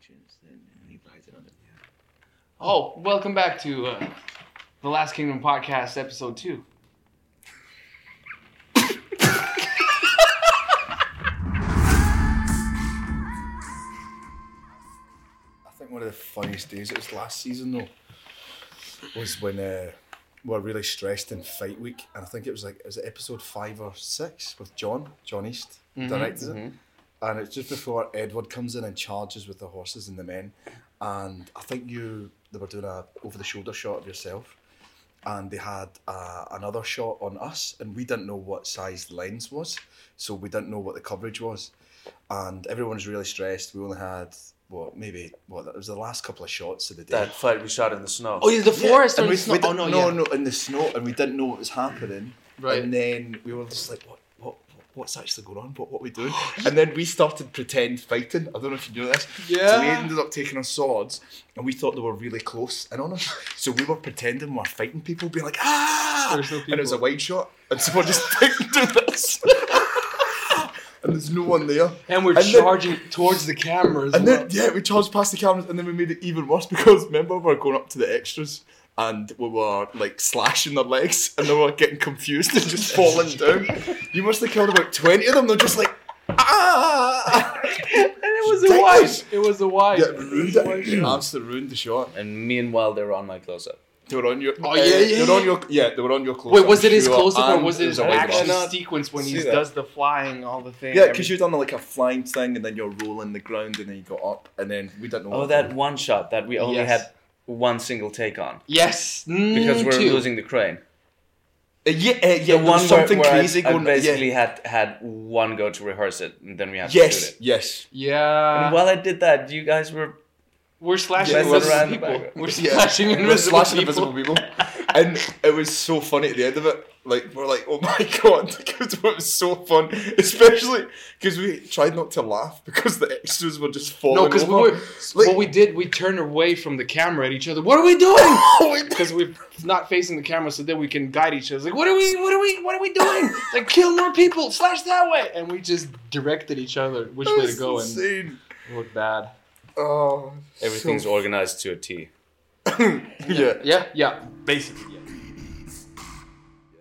iTunes, then he buys it on it. Oh, welcome back to uh, the Last Kingdom podcast, episode two. I think one of the funniest days of this last season though was when uh, we were really stressed in fight week, and I think it was like it was episode five or six with John Jon East who directed it, and it's just before Edward comes in and charges with the horses and the men, and I think you they were doing a over the shoulder shot of yourself. And they had uh, another shot on us, and we didn't know what size the lens was, so we didn't know what the coverage was and everyone was really stressed. We only had what maybe what it was the last couple of shots of the day. That fight we shot in the snow. Oh, yeah, the forest and or we, the snow? we Oh no, no, yeah. no, in the snow, and we didn't know what was happening. Right. And then we were just like, what, what, what's actually going on? What, what are we doing? and then we started pretend fighting. I don't know if you know this. Yeah. So we ended up taking our swords, and we thought they were really close and on us. So we were pretending we were fighting people, being like, ah! There's no And it was a wide shot, and so we're just doing this. and there's no one there. And we're And then- charging towards the cameras. And then yeah, we charged past the cameras, and then we made it even worse because remember we were going up to the extras, and we were like slashing their legs, and they were getting confused and just falling down. You must have killed about twenty of them. They're just like ah. and it was a Ridiculous. wide. It was a wide. Yeah, ruined it. Absolutely ruined the shot. And meanwhile, they were on my close up. They were on your. Oh, uh, yeah, yeah, They were on your. Yeah, they were on your close. Wait, was it his sure, close up or was it his a wide actual shot. sequence when he that. does the flying, all the thing? Yeah, because you'd done like a flying thing, and then you're rolling the ground, and then you got up, and then we didn't know. Oh, what that one shot that we only Yes. had one single take on Yes, because mm, we're two. losing the crane. Uh, yeah, uh, yeah. The one something where, where crazy I, I going. basically yeah. had had one go to rehearse it, and then we had to shoot Yes, it. yes. Yeah, And while I did that, you guys were we're slashing Yeah, invisible people. We're Yeah. slashing We're slashing people. invisible people. And it was so funny at the end of it. Like we're like, oh my god, because it was so fun, especially because we tried not to laugh because the extras were just falling No, because we were, Like- what we did, we turned away from the camera at each other. What are we doing? Oh, because we're not facing the camera, so then we can guide each other. It's like, what are we? What are we? What are we doing? It's like, kill more people, slash that way, and we just directed each other which That way to go, and insane. it looked bad. Oh, everything's so- organized to a T. yeah. Yeah, yeah, basically. Yeah.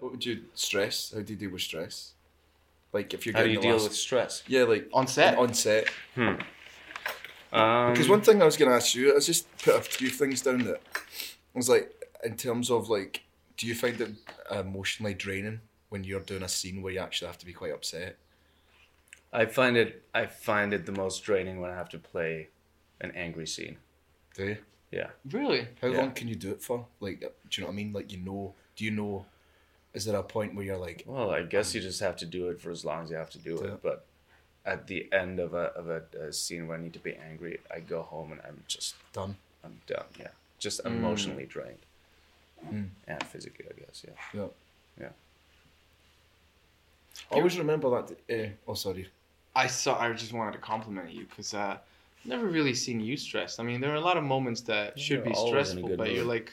What would you stress? How do you deal with stress? Like if you're How do getting you the deal last- with stress? yeah, like On set? on set. Um, Because one thing I was going to ask you, I was just put a few things down that I was like, in terms of like, do you find it emotionally draining when you're doing a scene where you actually have to be quite upset? I find it I find it the most draining when I have to play an angry scene. Do you? Yeah. Really? How Yeah. long can you do it for? Like, uh, do you know what I mean? Like, you know, do you know? Is there a point where you're like, Well, I guess you just have to do it for as long as you have to do Yeah. it. But at the end of a of a, a scene where I need to be angry, I go home and I'm just done? I'm done. Yeah, just emotionally drained. And physically, I guess. Yeah. Yeah. Yeah. I always remember that. Uh, oh, sorry. I saw. I just wanted to compliment you because uh, never really seen you stressed. I mean, there are a lot of moments that should be always in a stressful, good but you're like,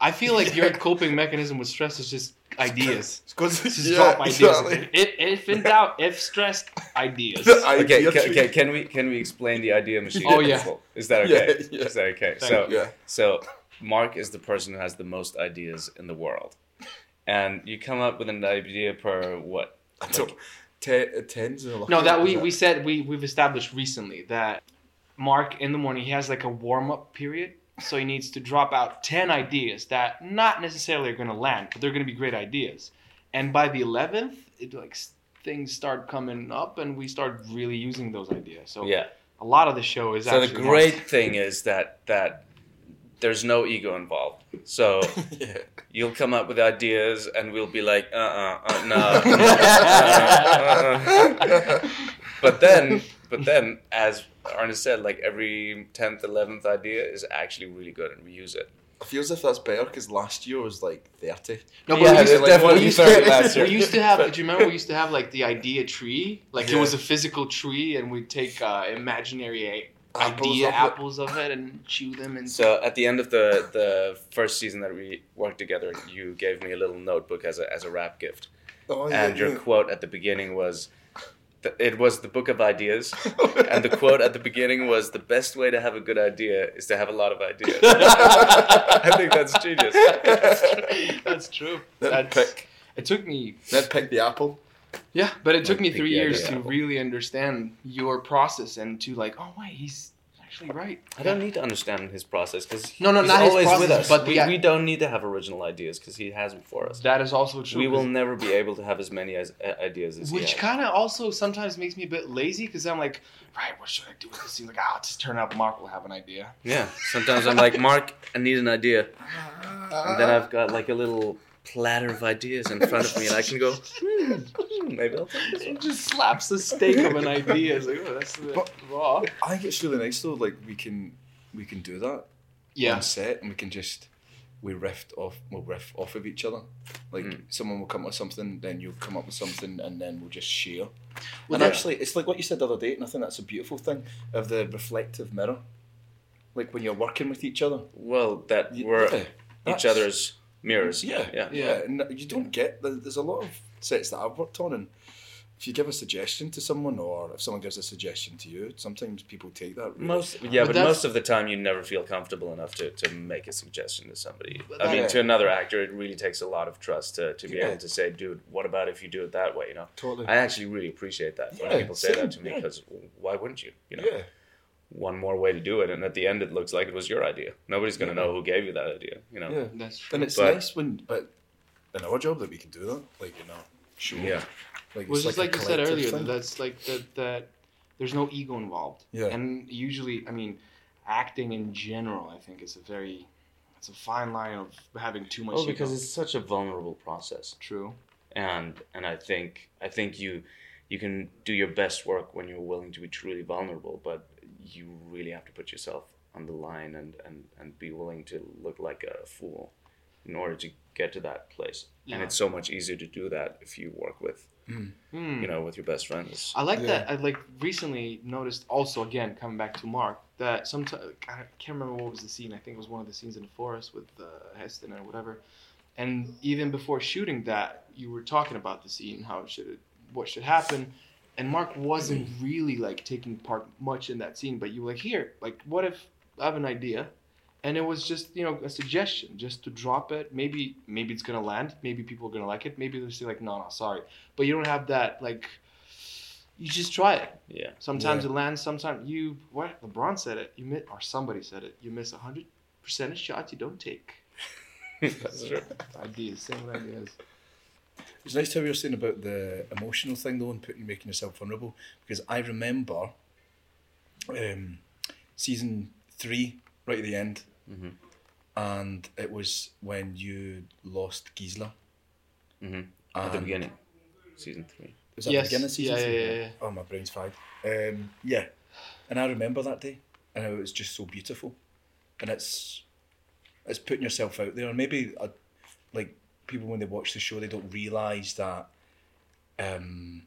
I feel like your coping mechanism with stress is just ideas. Because Just drop ideas. If, if in doubt, if stressed, ideas. Okay, ca- okay. Can we can we explain the idea machine? Oh, yeah. Is that okay? Yeah, yeah. Is that okay? Thank so you. Yeah. so Mark is the person who has the most ideas in the world, and you come up with an idea per what? I don't. Ten, tens or No, that we we said we we've established recently that Mark in the morning he has like a warm up period, so he needs to drop out ten ideas that not necessarily are going to land, but they're going to be great ideas. And by the eleventh, it like things start coming up, and we start really using those ideas. So Yeah. a lot of the show is So the great Mark's- thing is that that there's no ego involved. So yeah. you'll come up with ideas, and we'll be like, uh, uh, uh no. Uh, uh. but then, but then, as Arne said, like every tenth, eleventh idea is actually really good, and we use it. I feel as if that's better because last year was like thirty. No, but Yeah, we used, it to, definitely we, used started to, last year. we used to have. Do you remember we used to have like the idea tree? Like it was a physical tree, and we'd take uh, imaginary Apples idea of apples of it and chew them. And So at the end of the the first season that we worked together, you gave me a little notebook as a as a rap gift. Oh, and your quote at the beginning was th- it was the book of ideas, and the quote at the beginning was, "The best way to have a good idea is to have a lot of ideas." I think that's genius. That's true. Then That's, pick. it took me Then pick the apple. yeah, but it took me three years idea. to really understand your process and to like, oh wait, he's actually right. I don't need to understand his process because No, no, he's not his always with process, us. but we, the- we don't need to have original ideas because he has them for us. That is also true. we will 'cause- never be able to have as many as, uh, ideas as Which he has. kind of also sometimes makes me a bit lazy because I'm like, right, what should I do with this scene? Like, ah, I'll just turn up. Mark will have an idea. Yeah. Sometimes I'm like, Mark, I need an idea, and then I've got like a little platter of ideas in front of me, and I can go, hmm, hmm, maybe I'll take this It one. just slaps the steak of an idea. It's like, oh, that's a bit But- raw. I think it's really nice though. Like we can we can do that Yeah. on set, and we can just we riff off we'll riff off of each other. Like Mm. someone will come up with something, then you'll come up with something, and then we'll just share. Well, and that- actually, it's like what you said the other day, and I think that's a beautiful thing of the reflective mirror. Like when you're working with each other, Well, that Y- we're yeah, each other's mirrors. Yeah, Yeah. yeah, and you don't get. There's a lot of sets that I've worked on, and if you give a suggestion to someone, or if someone gives a suggestion to you, sometimes people take that. Really. Most yeah, But but, most of the time you never feel comfortable enough to, to make a suggestion to somebody. But I mean, that- to another actor, it really takes a lot of trust to, to be Yeah. able to say, "Dude, what about if you do it that way?" You know, totally. I actually really appreciate that when people say that to same, me yeah. because why wouldn't you? You know, yeah, one more way to do it, and at the end, it looks like it was your idea. Nobody's gonna Yeah. know who gave you that idea. You know, yeah. That's true. And it's But- nice when, but in our job that we can do that, like you know, sure, Yeah. like Well, it's just a like, you said earlier, thing. that's like that, that there's no ego involved. Yeah. And usually, I mean, acting in general, I think is a very, it's a fine line of having too much. Oh, because ego. it's such a vulnerable process. true. and and I think I think you you can do your best work when you're willing to be truly vulnerable, but you really have to put yourself on the line and and and be willing to look like a fool in order to get to that place. Yeah. And it's so much easier to do that if you work with Hmm. you know with your best friends. I like Yeah. that. I like recently noticed also again coming back to Mark that sometimes I can't remember what was the scene. I think it was one of the scenes in the forest with uh, Haesten or whatever. And even before shooting that, you were talking about the scene, how it should, what should happen, and Mark wasn't mm-hmm. really like taking part much in that scene. But you were like, here, like, what if I have an idea, and it was just you know a suggestion, just to drop it. Maybe maybe it's gonna land. Maybe people are gonna like it. Maybe they'll say like, no, no, sorry. But you don't have that like. You just try it. Yeah. Sometimes Yeah. it lands. Sometimes you. What LeBron said it. You miss, or somebody said it. You miss a hundred percent of shots you don't take. That's true. Ideas, same ideas. It's nice how you were saying about the emotional thing though and putting making yourself vulnerable because I remember um, season three right at the end, Mhm. and it was when you lost Gisela. hmm At the beginning, season three. Was that Yes, the beginning of season yeah, three? yeah, yeah, yeah. Oh, my brain's fried. Um, yeah, and I remember that day, and it was just so beautiful, and it's it's putting yourself out there, and maybe uh, like people when they watch the show they don't realize that um,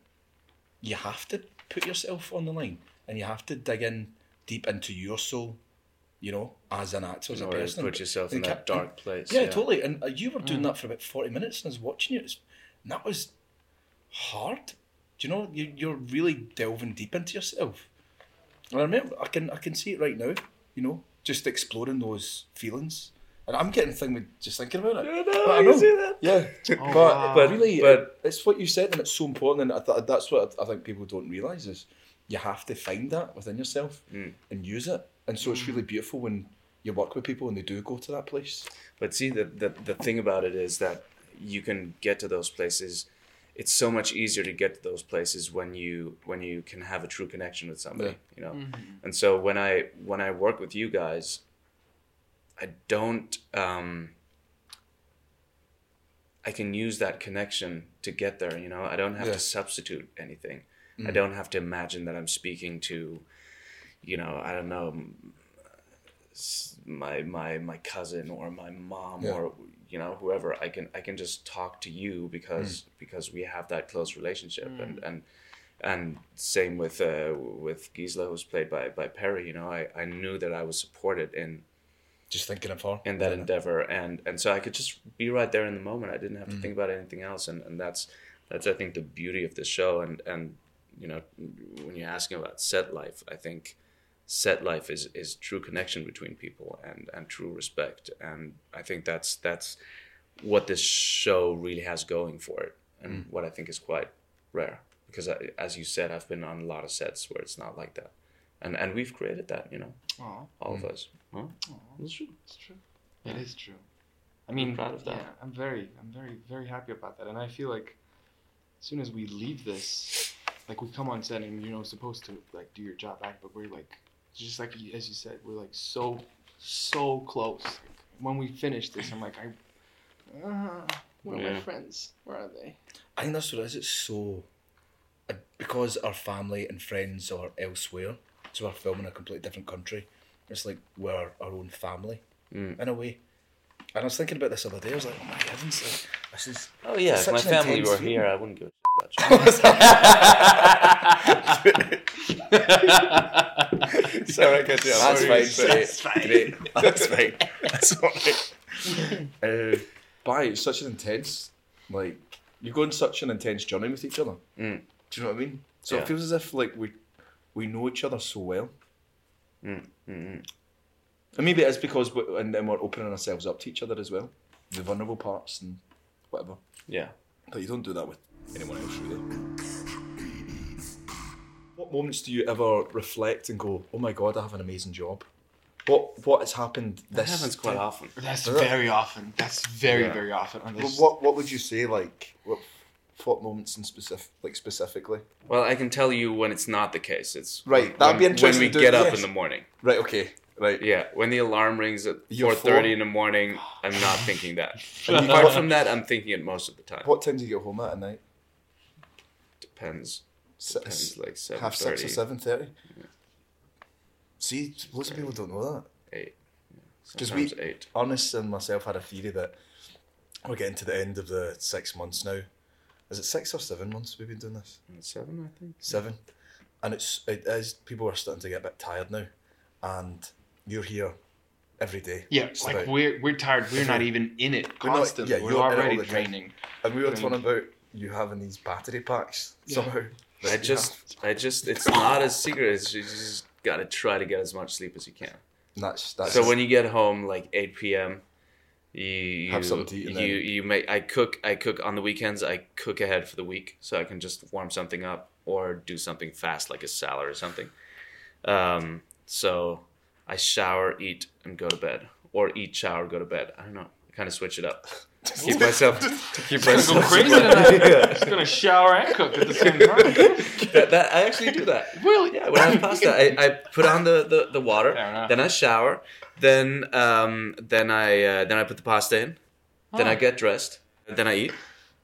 you have to put yourself on the line, and you have to dig in deep into your soul, you know, as an actor, as In a person. put yourself in that dark place. Yeah, totally. And uh, you were Mm. doing that for about 40 minutes and I was watching you. It's, and that was hard. Do you know, you, you're really delving deep into yourself. And I remember, I can, I can see it right now, you know, just exploring those feelings. And I'm getting thing with just thinking about it. Yeah, But no, I I know. see that. Yeah, Oh, but, wow. but really, But- it's what you said, and it's so important. And I th- that's what I think people don't realize is you have to find that within yourself Mm. and use it. And so it's really beautiful when you work with people and they do go to that place. But see, the, the the thing about it is that you can get to those places. It's so much easier to get to those places when you when you can have a true connection with somebody, Yeah. you know. Mm-hmm. And so when I when I work with you guys, I don't. Um, I can use that connection to get there. You know, I don't have Yeah. to substitute anything. I Mm. don't have to imagine that I'm speaking to, you know, I don't know, my my my cousin or my mom Yeah. or you know whoever. I can I can just talk to you because Mm. because we have that close relationship and and and same with uh, with Gisela who's played by by Peri. You know, I I knew that I was supported in Just thinking of her. in that Yeah. endeavor and and so i could just be right there in the moment i didn't have to Mm. think about anything else and and that's that's i think the beauty of this show and and you know, when you're asking about set life, I think set life is is true connection between people and and true respect, and I think that's that's what this show really has going for it, and mm. what I think is quite rare. Because I, as you said, I've been on a lot of sets where it's not like that, and and we've created that, you know, Aw, all of mm. us. Huh? it's true. it's true. It is true. I mean, proud of that. Yeah, I'm very, I'm very, very happy about that, and I feel like as soon as we leave this, like we come on set and you know supposed to like do your job back, but we're like just like you- as you said, we're like so, so close. when we finish this, I'm like, I, uh, where are my friends? Where are they? I think that's what it is. It's so uh, because our family and friends are elsewhere, so we're filming a completely different country. It's like we're our own family Mm. in a way. And I was thinking about this the other day. I was like, oh my heavens, like, this is. Oh yeah, if my family were here, I wouldn't give a shit about. Sorry, I you. That's fine, That's fine. Great. That's fine. That's all right. Uh, but it's such an intense, like, you go on such an intense journey with each other. Mm. Do you know what I mean? So Yeah. it feels as if like we we know each other so well. Mm, mm, mm. And maybe it is because we, and then we're opening ourselves up to each other as well, the vulnerable parts and whatever. Yeah. But you don't do that with anyone else, really. What moments do you ever reflect and go, "Oh my god, I have an amazing job"? What what has happened? That This happens quite time? often. That's Is very often. That's very, Yeah. very often on But what what would you say like what what moments in specific like specifically? Well, I can tell you when it's not the case. It's Right, that'd when, be interesting when we get up yes. in the morning. Right. Okay. Right. Yeah, when the alarm rings at four thirty in the morning, I'm not thinking that. Apart from that, I'm thinking it most of the time. What time do you get home at at night? Depends. Six, Depends, like seven half six or seven thirty. See, lots of people don't know that. eight. 'Cause we- eight. Arnas and myself had a theory that we're getting to the end of the six months now. Is it six or seven months we've been doing this? Uh, seven, I think. Seven, and it's it is people are starting to get a bit tired now, and you're here every day. yeah, just like about. we're we're tired. We're not even in it We're not- yeah, we're you're in all already the time. draining. and we were Right. talking about you having these battery packs Yeah. somehow. I you just, I just, it's not a secret. It's you just gotta try to get as much sleep as you can. that's that's so when you get home like 8 p.m you, you Have something to eat you then- you make i cook i cook on the weekends i cook ahead for the week so i can just warm something up or do something fast like a salad or something. Um, so i shower eat and go to bed. Or eat shower go to bed. I don't know. I kind of switch it up to keep myself to keep I'm myself gonna go crazy tonight. I'm just gonna shower and cook at the same time. that, that i actually do that. Really? yeah, when I have pasta, I, I put on the, the, the water, Fair then I shower, then um, then I uh, then I put the pasta in, then I Oh. get dressed, then I eat,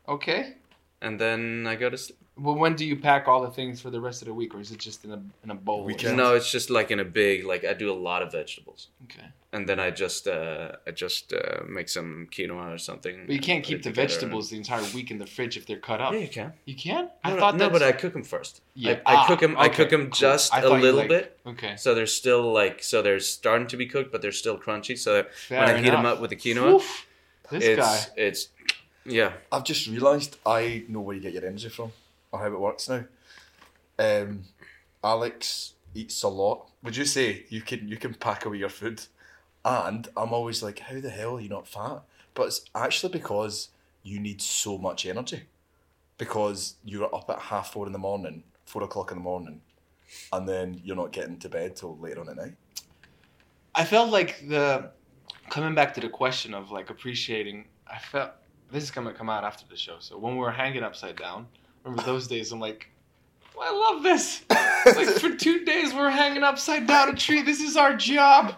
Okay. and then I go to sleep. Well, when do you pack all the things for the rest of the week, or is it just in a in a bowl? Weekend. No, it's just like in a big like I do a lot of vegetables, Okay. And then I just uh, I just uh, make some quinoa or something. But you can't keep the together vegetables the entire week in the fridge if they're cut up. Yeah, you can. You can? No, I no, thought no, that's... but I cook them first. Yeah. I, I Ah, cook them. I cook them cool. just a little like- bit, Okay. so they're still like so they're starting to be cooked, but they're still crunchy. So that Fair when I heat them up with the quinoa, Oof, this it's guy. it's yeah. I've just realised I know where you get your energy from or how it works now. Um, Alex eats a lot. Would you say you can you can pack away your food? And I'm always like, how the hell are you not fat? But it's actually because you need so much energy. Because you're up at half four in the morning, four o'clock in the morning, and then you're not getting to bed till later on at night. I felt like the coming back to the question of like appreciating. I felt this is gonna come out after the show. So when we were hanging upside down, remember those days? I'm like, oh, I love this. like for two days we're hanging upside down a tree. This is our job.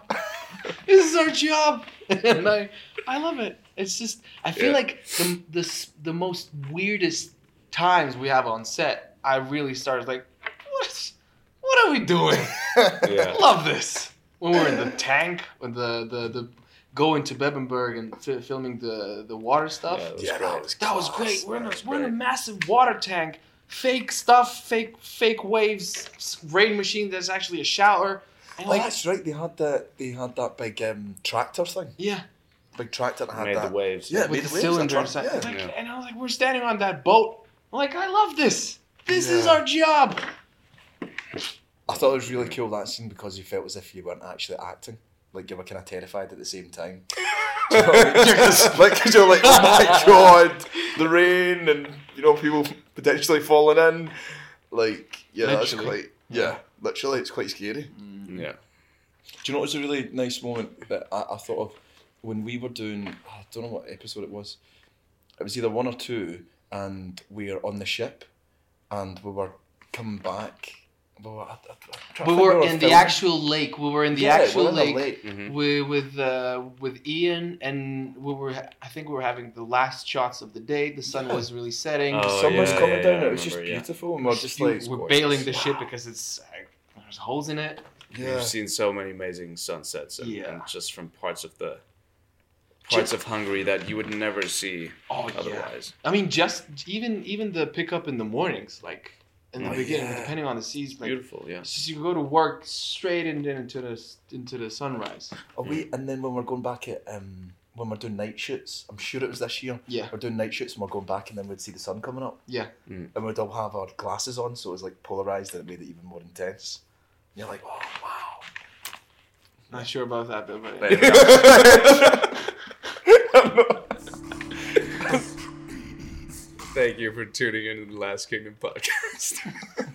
This is our job, and I I love it. It's just I feel Yeah. like the the the most weirdest times we have on set. I really started like, what what are we doing? Yeah. love this. When we're in the tank, with the the the going to Bebbanburg and fi- filming the the water stuff. Yeah, it was yeah, great. that was that was great. We're in a, we're in a massive water tank, fake stuff, fake fake waves, rain machine. That's actually a shower. And Oh, like, that's right. They had that. They had that big um, tractor thing. yeah, Big tractor that had Made that. the waves. Yeah, with made the the waves, cylinder that's inside. Like, yeah. And I was like, we're standing on that boat. I'm like, I love this. This is our job. I thought it was really cool that scene because you felt as if you weren't actually acting. Like you were kind of terrified at the same time. Do you know what I mean? Because, like, 'cause you're like, oh my god, the rain and you know people potentially falling in. Like, yeah, that's quite. Yeah, literally, it's quite scary. Yeah. Do you know what was a really nice moment that I, I thought of when we were doing? I don't know what episode it was. It was either one or two, and we were on the ship, and we were coming back. We were, I, I, I'm trying We were in the filming. actual lake. We were in the Yeah, we actual in the lake, lake. Mhm. with with uh, with Ian, and we were. I think we were having the last shots of the day. The sun Yeah. was really setting. Oh, The sun was coming yeah, down. I it was just remember, yeah. beautiful, and we we're just like we're bailing the ship because it's like, there's holes in it. Yeah, We've seen so many amazing sunsets and, Yeah. and just from parts of the parts of Hungary that you would never see Oh yeah. otherwise. I mean, just even even the pickup in the mornings, like in the Oh, beginning, yeah. depending on the season. like Beautiful, yeah. it's just you go to work straight in, into the into the sunrise. Oh wait, and then when we're going back at um when we're doing night shoots, I'm sure it was this year. Yeah. We're doing night shoots and we're going back, and then we'd see the sun coming up. Yeah. Mm. And we'd all have our glasses on, so it was like polarized, and it made it even more intense. And you're like, oh wow. Not sure about that, though, but But anyway, thank you for tuning in to the Last Kingdom podcast.